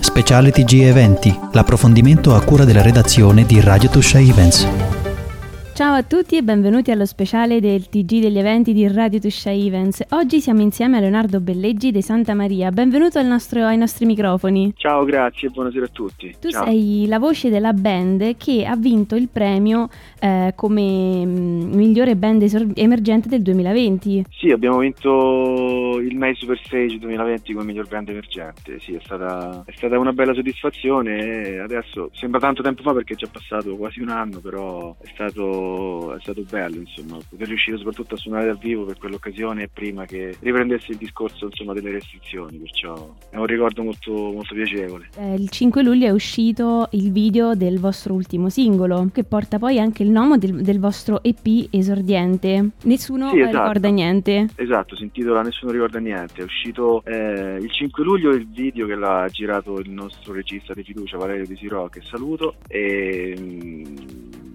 Speciale TG Eventi, l'approfondimento a cura della redazione di Radio Tuscia Events. Ciao a tutti e benvenuti allo speciale del TG degli eventi di Radio Tuscia Events. Oggi siamo insieme a Leonardo Belleggi di Santa Maria. Benvenuto nostro, ai nostri microfoni. Ciao, grazie e buonasera a tutti. Tu Ciao. sei la voce della band che ha vinto il premio eh, come mh, migliore band esor- emergente del 2020. Sì, abbiamo vinto il May Super Stage 2020 come miglior band emergente. Sì, è stata, è stata una bella soddisfazione. Adesso sembra tanto tempo fa perché è già passato quasi un anno, però è stato è stato bello insomma poter riuscire soprattutto a suonare dal vivo per quell'occasione prima che riprendesse il discorso insomma delle restrizioni perciò è un ricordo molto, molto piacevole. Eh, il 5 luglio è uscito il video del vostro ultimo singolo che porta poi anche il nome del, del vostro EP esordiente. Nessuno sì, esatto. ricorda niente. Esatto si intitola Nessuno ricorda niente. È uscito eh, il 5 luglio il video che l'ha girato il nostro regista di fiducia Valerio Di Siro che saluto e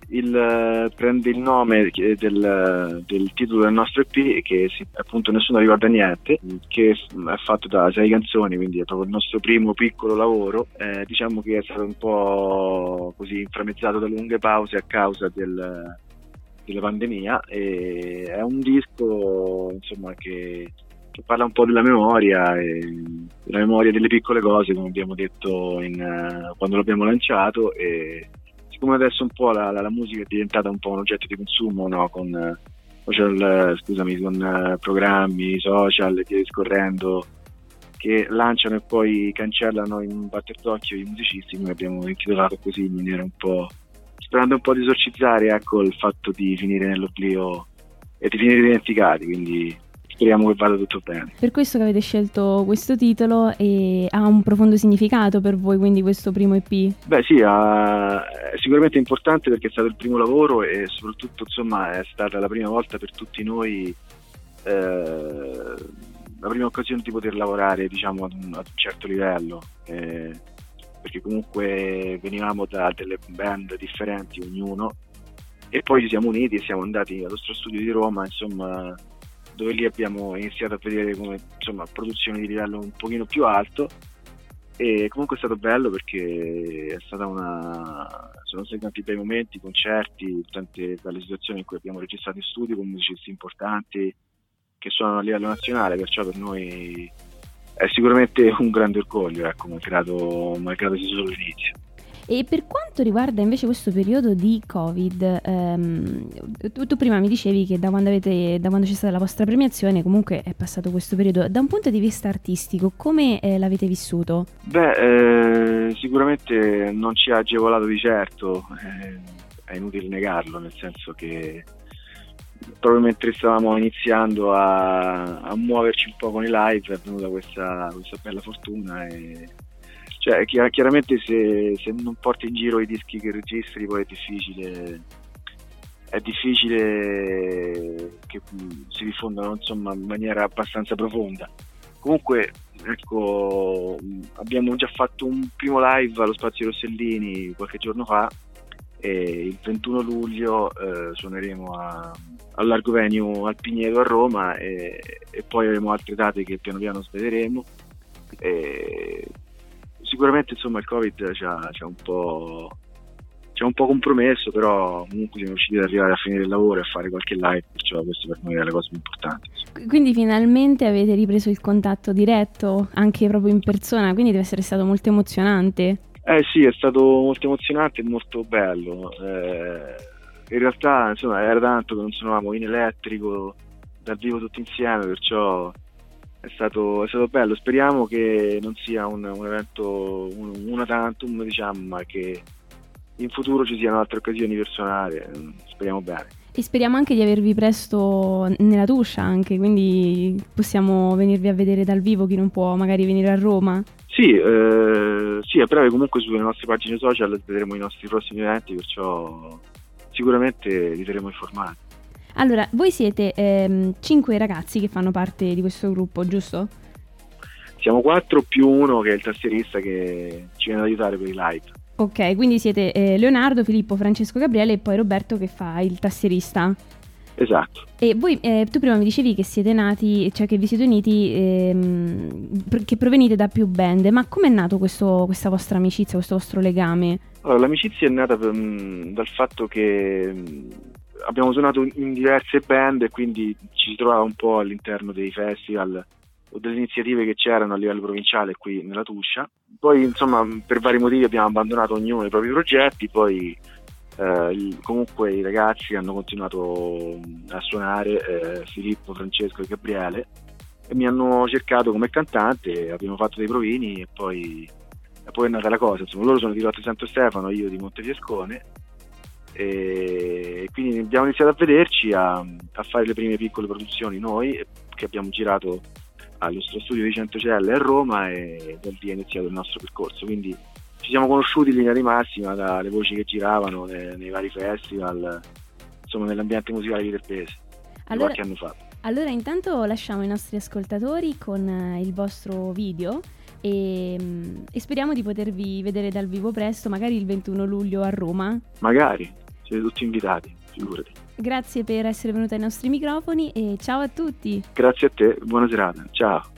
il, prende il nome del, del, titolo del nostro EP che si, appunto nessuno ricorda niente che è fatto da sei canzoni quindi è proprio il nostro primo piccolo lavoro. Eh, diciamo che è stato un po' così inframmezzato da lunghe pause a causa del, della pandemia. E è un disco insomma che che parla un po' della memoria e della memoria delle piccole cose come abbiamo detto in, uh, quando l'abbiamo lanciato e siccome adesso un po' la, la, la, musica è diventata un po' un oggetto di consumo no? con, social, scusami, con uh, programmi, social e via discorrendo che lanciano e poi cancellano in un batter d'occhio i musicisti, noi abbiamo intitolato così in maniera un po' sperando un po' di esorcizzare ecco, il fatto di finire nell'oblio e di finire dimenticati, quindi speriamo che vada tutto bene. Per questo che avete scelto questo titolo e ha un profondo significato per voi, quindi questo primo EP? Beh sì, ha, è sicuramente importante perché è stato il primo lavoro e soprattutto insomma è stata la prima volta per tutti noi eh, la prima occasione di poter lavorare diciamo ad un, ad un certo livello. Eh, perché comunque venivamo da delle band differenti ognuno e poi ci siamo uniti e siamo andati allo nostro studio di Roma insomma dove lì abbiamo iniziato a vedere come insomma produzioni di livello un pochino più alto e comunque è stato bello perché una sono stati tanti bei momenti, concerti, tante belle situazioni in cui abbiamo registrato in studio con musicisti importanti che suonano a livello nazionale, perciò per noi è sicuramente un grande orgoglio, ecco, malgrado, malgrado sia solo l'inizio. E per quanto riguarda invece questo periodo di Covid, ehm, tu, tu, prima mi dicevi che da quando, avete, da quando, c'è stata la vostra premiazione comunque è passato questo periodo. Da un punto di vista artistico, come eh, l'avete vissuto? Beh, eh, sicuramente non ci ha agevolato di certo, eh, è inutile negarlo, nel senso che proprio mentre stavamo iniziando a, a muoverci un po' con i live è venuta questa, questa bella fortuna e cioè, chiaramente se, se, non porti in giro i dischi che registri poi è difficile è difficile che si diffondano insomma, in maniera abbastanza profonda. Comunque ecco abbiamo già fatto un primo live allo Spazio Rossellini qualche giorno fa e il 21 luglio eh, suoneremo a, al Venue al Pigneto a Roma e, e, poi avremo altre date che piano piano svederemo e sicuramente insomma il Covid ci ha, ci ha, un po', ci ha un po' compromesso, però comunque siamo riusciti ad arrivare a finire il lavoro e a fare qualche live, perciò questo per noi è la cosa più importante. Quindi finalmente avete ripreso il contatto diretto, anche proprio in persona, quindi deve essere stato molto emozionante. Eh sì, è stato molto emozionante e molto bello. Eh, in realtà insomma era tanto che non suonavamo in elettrico dal vivo tutti insieme, perciò è stato, è stato bello. Speriamo che non sia un, un evento, un, una tantum, diciamo, ma che in futuro ci siano altre occasioni per suonare. Speriamo bene. E speriamo anche di avervi presto nella Tuscia anche, quindi possiamo venirvi a vedere dal vivo chi non può magari venire a Roma. Sì, eh, sì, a breve comunque sulle nostre pagine social vedremo i nostri prossimi eventi, perciò sicuramente vi terremo informati. Allora, voi siete ehm, cinque ragazzi che fanno parte di questo gruppo, giusto? Siamo quattro più uno che è il tastierista che ci viene ad aiutare per i live. Ok, quindi siete eh, Leonardo, Filippo, Francesco, Gabriele e poi Roberto che fa il tastierista. Esatto. E voi, eh, tu prima mi dicevi che siete nati, cioè che vi siete uniti, ehm, che provenite da più band, ma com'è nato questo, questa vostra amicizia, questo vostro legame? Allora, l'amicizia è nata mh, dal fatto che mh, abbiamo suonato in diverse band e quindi ci si trovava un po' all'interno dei festival o delle iniziative che c'erano a livello provinciale qui nella Tuscia. Poi, insomma, per vari motivi abbiamo abbandonato ognuno i propri progetti, poi eh, comunque i ragazzi hanno continuato a suonare, eh, Filippo, Francesco e Gabriele, e mi hanno cercato come cantante, abbiamo fatto dei provini e poi, e poi è nata la cosa. Insomma, loro sono di Lotte Santo Stefano, io di Montefiascone e quindi abbiamo iniziato a vederci, a, a fare le prime piccole produzioni noi che abbiamo girato allo studio di Centocelle a Roma e da lì è iniziato il nostro percorso. Quindi ci siamo conosciuti in linea di massima dalle voci che giravano nei, nei vari festival, insomma nell'ambiente musicale di Terpese, allora, qualche anno fa. Allora intanto lasciamo i nostri ascoltatori con eh, il vostro video e, mm, e, speriamo di potervi vedere dal vivo presto, magari il 21 luglio a Roma. Magari, siete tutti invitati, figurati. Grazie per essere venuta ai nostri microfoni e ciao a tutti. Grazie a te, buona serata, ciao.